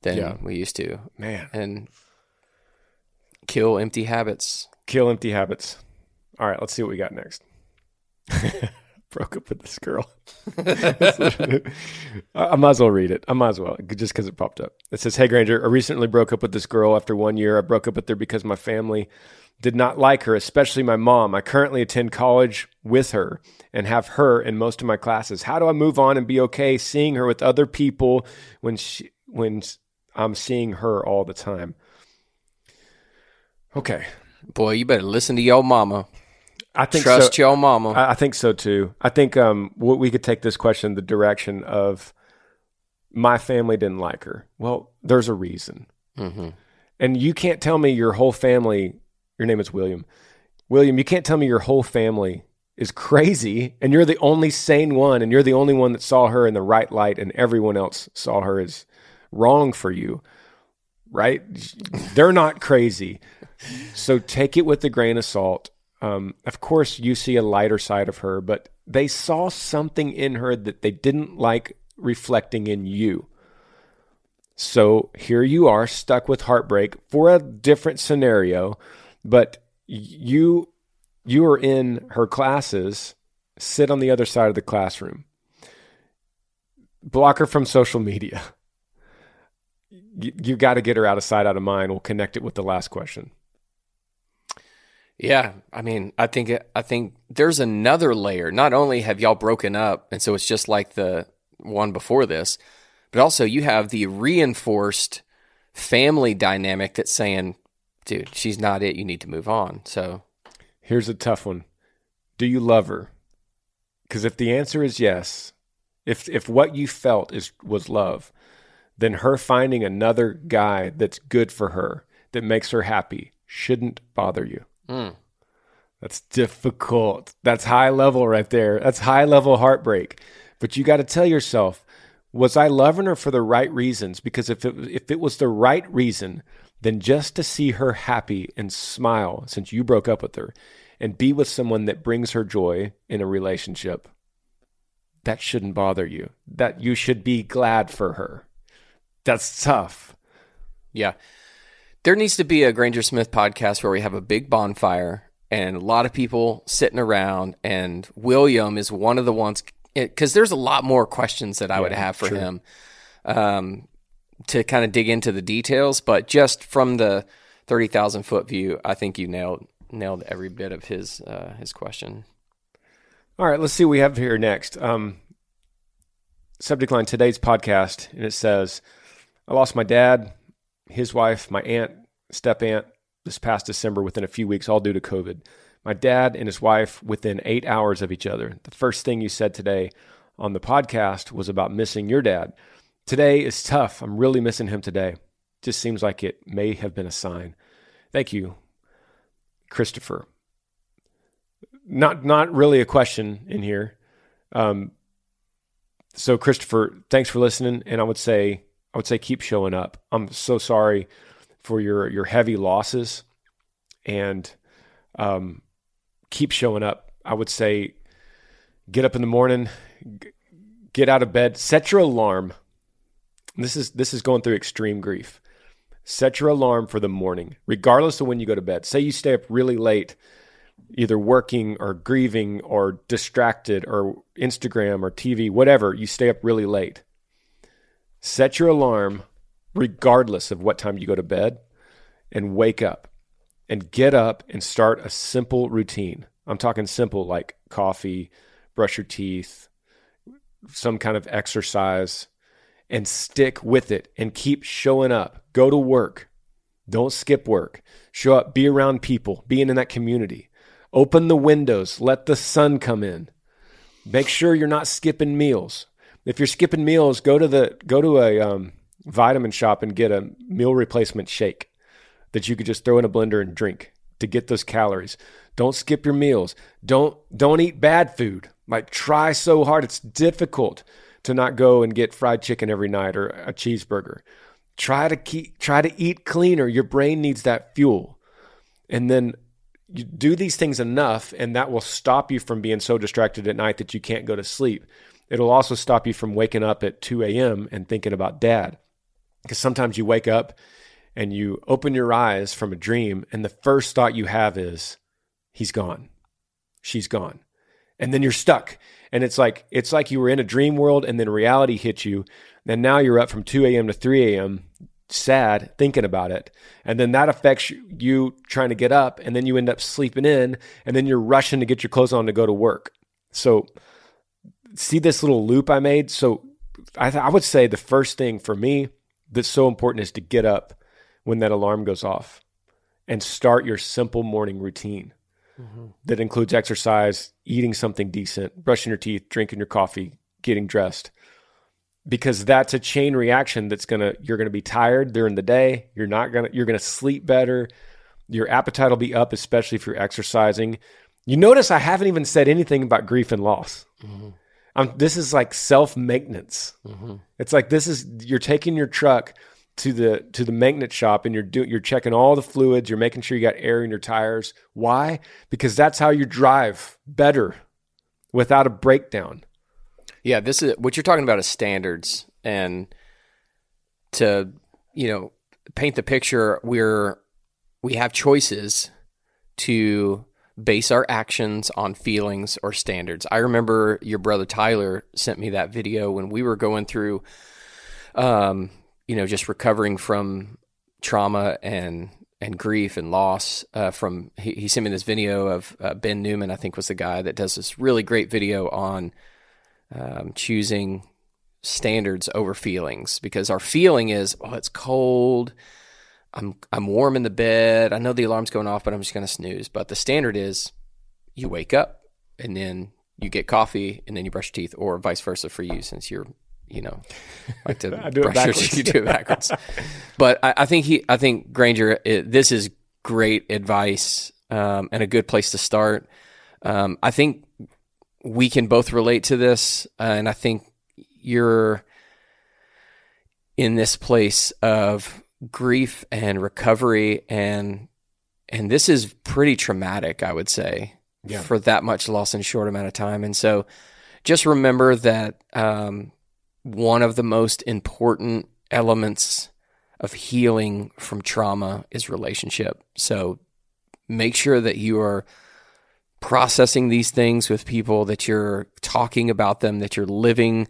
Speaker 5: than
Speaker 4: Yeah.
Speaker 5: we used to,
Speaker 4: Man,
Speaker 5: and kill empty habits.
Speaker 4: kill empty habits. All right, let's see what we got next. Broke up with this girl. I might as well read it. I might as well, just because it popped up. It says, Hey, Granger, I recently broke up with this girl after one year. I broke up with her because my family did not like her, especially my mom. I currently attend college with her and have her in most of my classes. How do I move on and be okay seeing her with other people when she, when I'm seeing her all the time? Okay.
Speaker 5: Boy, you better listen to your mama.
Speaker 4: I think
Speaker 5: Trust
Speaker 4: so.
Speaker 5: your mama.
Speaker 4: I, I think so too. I think um, we could take this question the direction of my family didn't like her. Well, there's a reason,
Speaker 5: mm-hmm.
Speaker 4: and you can't tell me your whole family. Your name is William. William, you can't tell me your whole family is crazy, and you're the only sane one, and you're the only one that saw her in the right light, and everyone else saw her as wrong for you. Right? They're not crazy. So take it with a grain of salt. Um, of course, you see a lighter side of her, but they saw something in her that they didn't like reflecting in you. So here you are, stuck with heartbreak for a different scenario, but you you are in her classes. Sit on the other side of the classroom. Block her from social media. You, you got to get her out of sight, out of mind. We'll connect it with the last question.
Speaker 5: Yeah, I mean, I think I think there's another layer. Not only have y'all broken up, and so it's just like the one before this, but also you have the reinforced family dynamic that's saying, "Dude, she's not it. You need to move on." So,
Speaker 4: Here's a tough one. Do you love her? Because if the answer is yes, if if what you felt is was love, then her finding another guy that's good for her, that makes her happy, shouldn't bother you.
Speaker 5: Mm,
Speaker 4: That's difficult. That's high level right there. That's high level heartbreak. But you got to tell yourself, was I loving her for the right reasons? Because if it if it was the right reason, then just to see her happy and smile since you broke up with her and be with someone that brings her joy in a relationship, that shouldn't bother you. That you should be glad for her. That's tough.
Speaker 5: yeah, there needs to be a Granger Smith podcast where we have a big bonfire and a lot of people sitting around, and William is one of the ones because there's a lot more questions that I would have for
Speaker 4: true.
Speaker 5: him. Um, to kind of dig into the details, but just from the thirty thousand foot view, I think you nailed nailed every bit of his uh, his question.
Speaker 4: All right, let's see what we have here next. Um, subject line today's podcast, and it says, I lost my dad, his wife, my aunt, step aunt this past December within a few weeks, all due to COVID. My dad and his wife within eight hours of each other. The first thing you said today on the podcast was about missing your dad. Today is tough. I'm really missing him today. Just seems like it may have been a sign. Thank you, Christopher not not really a question in here. Um, so Christopher, thanks for listening, and I would say I would say keep showing up. I'm so sorry for your your heavy losses, and um, keep showing up. I would say get up in the morning, g- get out of bed, set your alarm. This is this is going through extreme grief. Set your alarm for the morning, regardless of when you go to bed. Say you stay up really late either working or grieving or distracted or Instagram or TV, whatever, you stay up really late. Set your alarm regardless of what time you go to bed and wake up and get up and start a simple routine. I'm talking simple like coffee, brush your teeth, some kind of exercise and stick with it and keep showing up. Go to work. Don't skip work. Show up, be around people, being in that community Open the windows, let the sun come in. Make sure you're not skipping meals. If you're skipping meals, go to the go to a um, vitamin shop and get a meal replacement shake that you could just throw in a blender and drink to get those calories. Don't skip your meals. Don't don't eat bad food. Like try so hard. It's difficult to not go and get fried chicken every night or a cheeseburger. Try to keep try to eat cleaner. Your brain needs that fuel. And then you do these things enough and that will stop you from being so distracted at night that you can't go to sleep. It'll also stop you from waking up at 2 a.m. and thinking about dad. Because sometimes you wake up and you open your eyes from a dream, and the first thought you have is, he's gone. She's gone. And then you're stuck. And it's like it's like you were in a dream world and then reality hit you. And now you're up from 2 a.m. to 3 a.m. sad thinking about it. And then that affects you trying to get up. And then you end up sleeping in. And then you're rushing to get your clothes on to go to work. So see this little loop I made? So I, th- I would say the first thing for me that's so important is to get up when that alarm goes off and start your simple morning routine mm-hmm. that includes exercise, eating something decent, brushing your teeth, drinking your coffee, getting dressed. Because that's a chain reaction that's gonna you're gonna be tired during the day. You're not gonna you're gonna sleep better. Your appetite will be up, especially if you're exercising. You notice I haven't even said anything about grief and loss. Mm-hmm. I'm, this is like self maintenance. Mm-hmm. It's like this is you're taking your truck to the to the maintenance shop and you're doing you're checking all the fluids. You're making sure you got air in your tires. Why? Because that's how you drive better without a breakdown.
Speaker 5: Yeah, this is what you're talking about is standards and to you know paint the picture. We're we have choices to base our actions on feelings or standards. I remember your brother Tyler sent me that video when we were going through, um, you know, just recovering from trauma and and grief and loss. Uh, from he, he, sent me this video of uh, Ben Newman, I think was the guy that does this really great video on um, choosing standards over feelings because our feeling is oh it's cold I'm I'm warm in the bed. I know the alarm's going off, but I'm just going to snooze. But the standard is you wake up and then you get coffee and then you brush your teeth, or vice versa for you, since you're you know like to brush your teeth. You do it backwards. but I, I, think he, I think Granger, it, this is great advice um, and a good place to start. Um, I think we can both relate to this, uh, and I think you're in this place of grief and recovery and and this is pretty traumatic, I would say, yeah. for that much loss in a short amount of time. And so, just remember that um, one of the most important elements of healing from trauma is relationship. So, make sure that you are processing these things with people, that you're talking about them, that you're living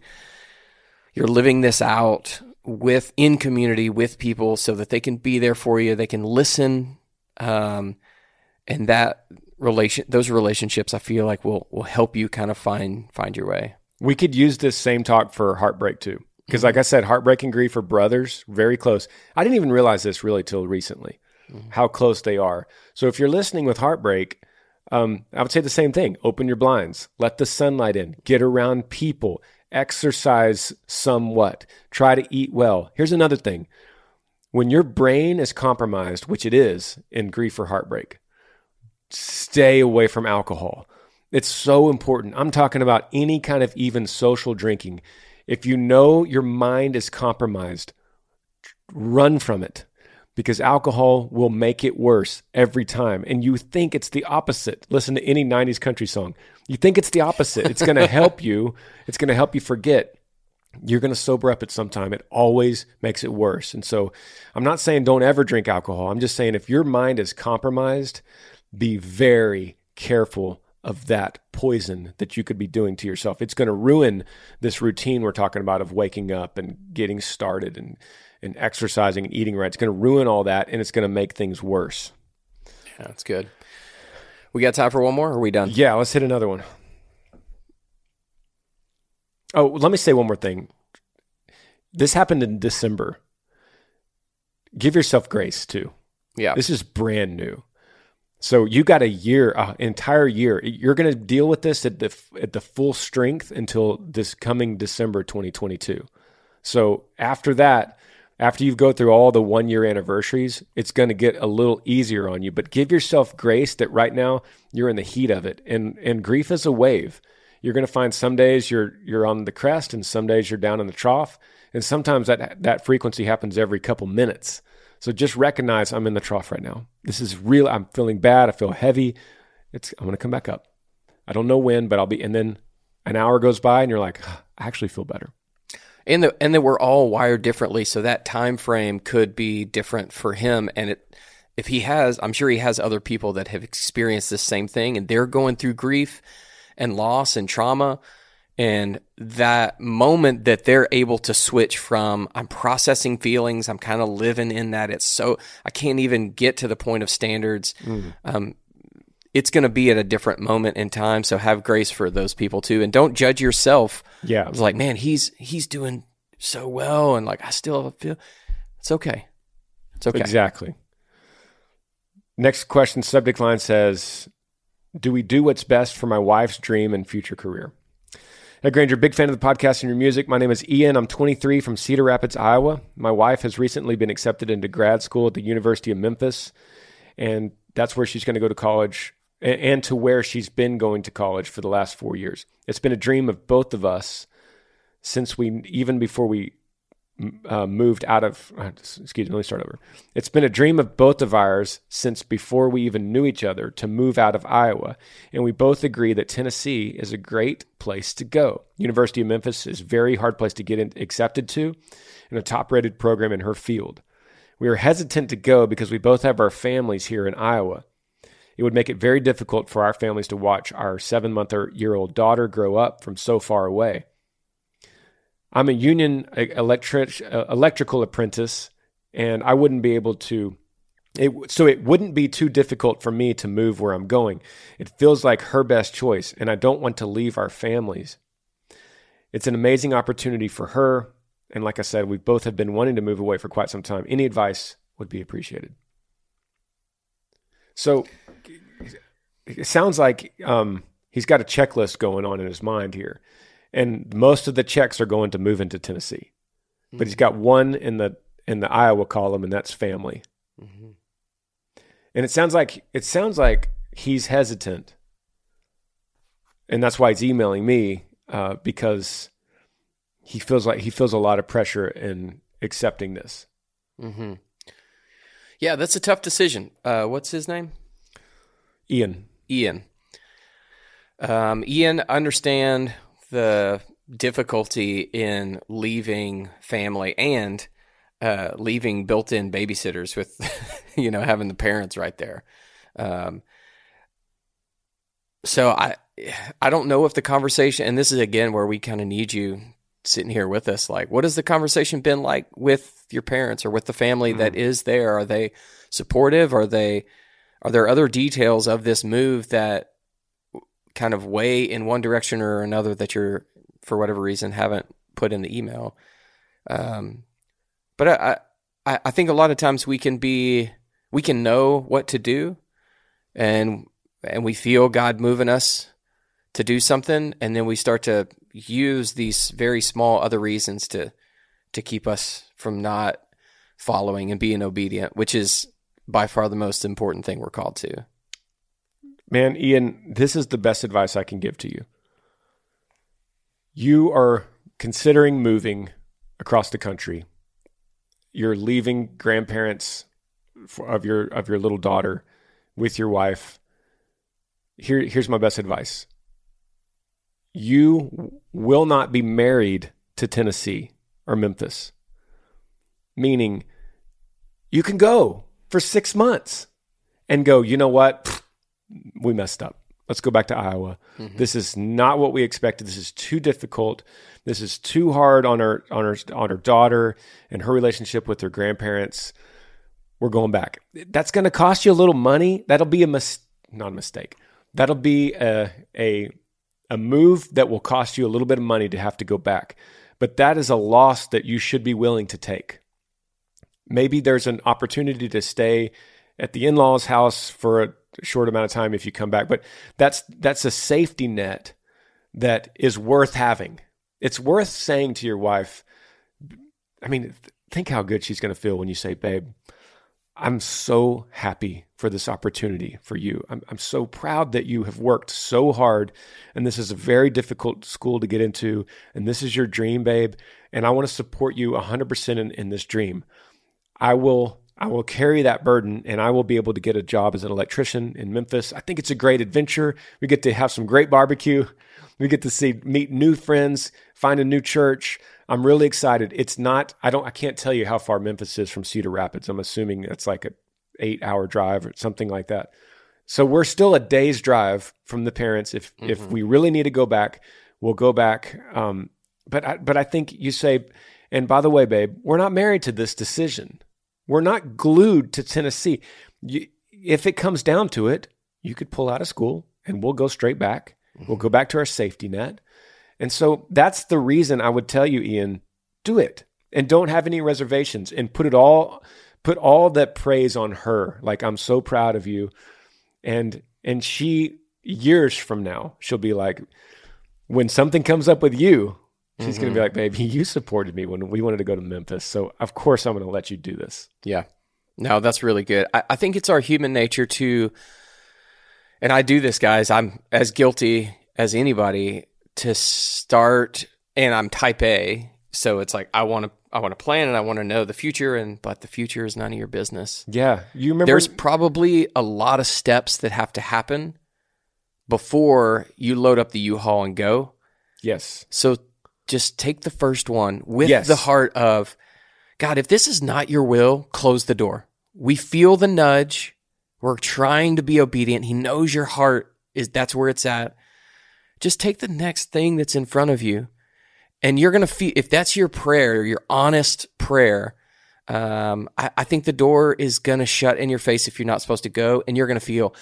Speaker 5: you're living this out with in community with people so that they can be there for you they can listen um, and that relation those relationships i feel like will will help you kind of find find your way.
Speaker 4: We could use this same talk for heartbreak too. Because like i said heartbreak and grief are brothers very close. I didn't even realize this really till recently mm-hmm. how close they are. So if you're listening with heartbreak um, i would say the same thing. Open your blinds. Let the sunlight in. Get around people exercise somewhat, try to eat well. Here's another thing when your brain is compromised, which it is in grief or heartbreak, stay away from alcohol. It's so important. I'm talking about any kind of even social drinking. If you know your mind is compromised, run from it because alcohol will make it worse every time. And you think it's the opposite. Listen to any 90s country song. You think it's the opposite. It's going to help you. It's going to help you forget. You're going to sober up at some time. It always makes it worse. And so I'm not saying don't ever drink alcohol. I'm just saying if your mind is compromised, be very careful of that poison that you could be doing to yourself. It's going to ruin this routine we're talking about of waking up and getting started and and exercising and eating right. It's going to ruin all that and it's going to make things worse.
Speaker 5: Yeah, that's good. We got time for one more? are we done?
Speaker 4: Yeah, let's hit another one. Oh, let me say one more thing. This happened in December. Give yourself grace too.
Speaker 5: Yeah.
Speaker 4: This is brand new. So you got a year, an entire year. You're going to deal with this at the at the full strength until this coming December 2022. So after that, after you go through all the one year anniversaries, it's going to get a little easier on you. But give yourself grace that right now you're in the heat of it, and and grief is a wave. You're going to find some days you're you're on the crest, and some days you're down in the trough, and sometimes that that frequency happens every couple minutes. So just recognize I'm in the trough right now. This is real. I'm feeling bad. I feel heavy. It's I'm going to come back up. I don't know when, but I'll be. And then an hour goes by, and you're like, I actually feel better
Speaker 5: and the, and that we're all wired differently so that time frame could be different for him. And it if he has i'm sure he has other people that have experienced the same thing and they're going through grief and loss and trauma. And that moment that they're able to switch from i'm processing feelings i'm kind of living in that it's so i can't even get to the point of standards. Mm. um, it's going to be at a different moment in time. So have grace for those people too, and don't judge yourself.
Speaker 4: Yeah,
Speaker 5: it's like man, he's he's doing so well, and like I still feel it's okay. It's okay.
Speaker 4: Exactly. Next question subject line says, "Do we do what's best for my wife's dream and future career?" Hey Granger, big fan of the podcast and your music. My name is Ian. I'm 23 from Cedar Rapids, Iowa. My wife has recently been accepted into grad school at the University of Memphis, and that's where she's going to go to college and to where she's been going to college for the last four years. It's been a dream of both of us since we, even before we uh, moved out of, uh, excuse me, let me start over. It's been a dream of both of ours since before we even knew each other to move out of Iowa. And we both agree that Tennessee is a great place to go. University of Memphis is a very hard place to get in, accepted to and a top rated program in her field. We are hesitant to go because we both have our families here in Iowa it would make it very difficult for our families to watch our seven month year old daughter grow up from so far away. I'm a union electric, uh, electrical apprentice, and I wouldn't be able to. It, so it wouldn't be too difficult for me to move where I'm going. It feels like her best choice, and I don't want to leave our families. It's an amazing opportunity for her, and like I said, we both have been wanting to move away for quite some time. Any advice would be appreciated. So it sounds like um, he's got a checklist going on in his mind here, and most of the checks are going to move into Tennessee, mm-hmm. but he's got one in the in the Iowa column, and that's family. Mm-hmm. And it sounds like it sounds like he's hesitant, and that's why he's emailing me uh, because he feels like he feels a lot of pressure in accepting this.
Speaker 5: Mm-hmm. Yeah, that's a tough decision. Uh, what's his name?
Speaker 4: Ian.
Speaker 5: Ian. Um, Ian, understand the difficulty in leaving family and uh, leaving built-in babysitters with, you know, having the parents right there. Um, so I, I don't know if the conversation, and this is again where we kind of need you sitting here with us. Like, what has the conversation been like with your parents or with the family mm. that is there? Are they supportive? Are they are there other details of this move that kind of weigh in one direction or another that you're, for whatever reason, haven't put in the email? Um, but I, I, I think a lot of times we can be, we can know what to do, and and we feel God moving us to do something, and then we start to use these very small other reasons to to keep us from not following and being obedient, which is by far the most important thing we're called to.
Speaker 4: Man, Ian, this is the best advice I can give to you. You are considering moving across the country. You're leaving grandparents of your of your little daughter with your wife. Here here's my best advice. You will not be married to Tennessee or Memphis. Meaning you can go for six months and go, you know what? we messed up. Let's go back to Iowa. Mm-hmm. This is not what we expected. This is too difficult. This is too hard on our on our on her daughter and her relationship with her grandparents. We're going back. That's going to cost you a little money. That'll be a mis- not a mistake. That'll be a a a move that will cost you a little bit of money to have to go back. But that is a loss that you should be willing to take. Maybe there's an opportunity to stay at the in law's house for a, short amount of time if you come back. But that's that's a safety net that is worth having. It's worth saying to your wife. I mean, think how good she's going to feel when you say, "Babe, I'm so happy for this opportunity for you. I'm, I'm so proud that you have worked so hard, and this is a very difficult school to get into, and this is your dream, babe. And I want to support you 100% in, in this dream. I will I will carry that burden and I will be able to get a job as an electrician in Memphis. I think it's a great adventure. We get to have some great barbecue. We get to see meet new friends, find a new church. I'm really excited. It's not I don't I can't tell you how far Memphis is from Cedar Rapids. I'm assuming it's like a 8-hour drive or something like that. So we're still a day's drive from the parents if mm-hmm. if we really need to go back, we'll go back um, but I, but I think you say and by the way, babe, we're not married to this decision. We're not glued to Tennessee. You, if it comes down to it, you could pull out of school and we'll go straight back. We'll mm-hmm. go back to our safety net. And so that's the reason I would tell you, Ian, do it and don't have any reservations and put it all, put all that praise on her. Like, I'm so proud of you. And, and she, years from now, she'll be like, when something comes up with you, She's mm-hmm. going to be like, baby, you supported me when we wanted to go to Memphis. So, of course, I'm going to let you do this.
Speaker 5: Yeah. No, that's really good. I, I think it's our human nature to, and I do this, guys. I'm as guilty as anybody to start, and I'm type A. So it's like, I want to. I want to plan and I want to know the future, and but the future is none of your business.
Speaker 4: Yeah, you remember.
Speaker 5: There's probably a lot of steps that have to happen before you load up the U-Haul and go.
Speaker 4: Yes.
Speaker 5: So just take the first one with yes. the heart of, God, if this is not your will, close the door. We feel the nudge. We're trying to be obedient. He knows your heart is that's where it's at. Just take the next thing that's in front of you. And you're going to feel, if that's your prayer, your honest prayer, um, I, I think the door is going to shut in your face if you're not supposed to go. And you're going to feel,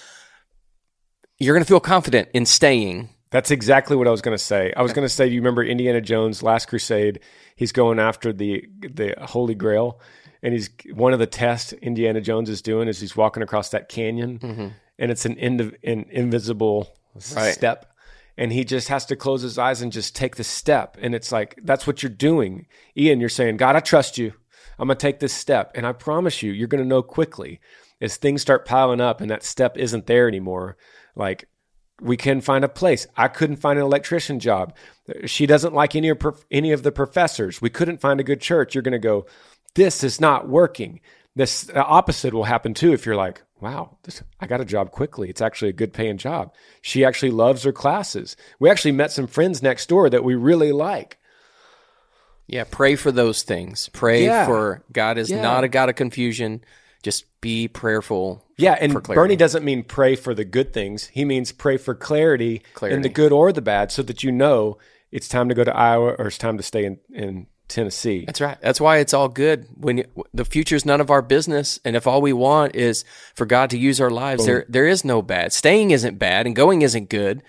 Speaker 5: you're going to feel confident in staying
Speaker 4: that's exactly what I was going to say. I was going to say, do you remember Indiana Jones' Last Crusade? He's going after the the Holy Grail, and he's one of the tests Indiana Jones is doing is he's walking across that canyon, mm-hmm. and it's an, end an invisible right. step, and he just has to close his eyes and just take the step, and it's like that's what you're doing, Ian. You're saying, God, I trust you. I'm going to take this step, and I promise you, you're going to know quickly as things start piling up, and that step isn't there anymore. Like we can find a place. I couldn't find an electrician job. She doesn't like any of any of the professors. We couldn't find a good church. You're going to go, this is not working. This opposite will happen too if you're like, wow, this, I got a job quickly. It's actually a good paying job. She actually loves her classes. We actually met some friends next door that we really like.
Speaker 5: Yeah, pray for those things. Pray yeah. for God is yeah. not a God of confusion just be prayerful.
Speaker 4: Yeah, and Bernie doesn't mean pray for the good things. He means pray for clarity, clarity in the good or the bad, so that you know it's time to go to Iowa or it's time to stay in, in Tennessee.
Speaker 5: That's right. That's why it's all good. When you, the future is none of our business, and if all we want is for God to use our lives, Boom. there there is no bad. Staying isn't bad, and going isn't good.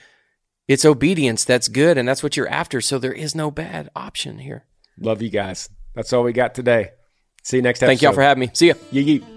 Speaker 5: It's obedience that's good, and that's what you're after. So there is no bad option here.
Speaker 4: Love you guys. That's all we got today. See you next
Speaker 5: time. Thank y'all for having me. See ya.
Speaker 4: Yee yee.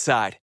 Speaker 3: Side.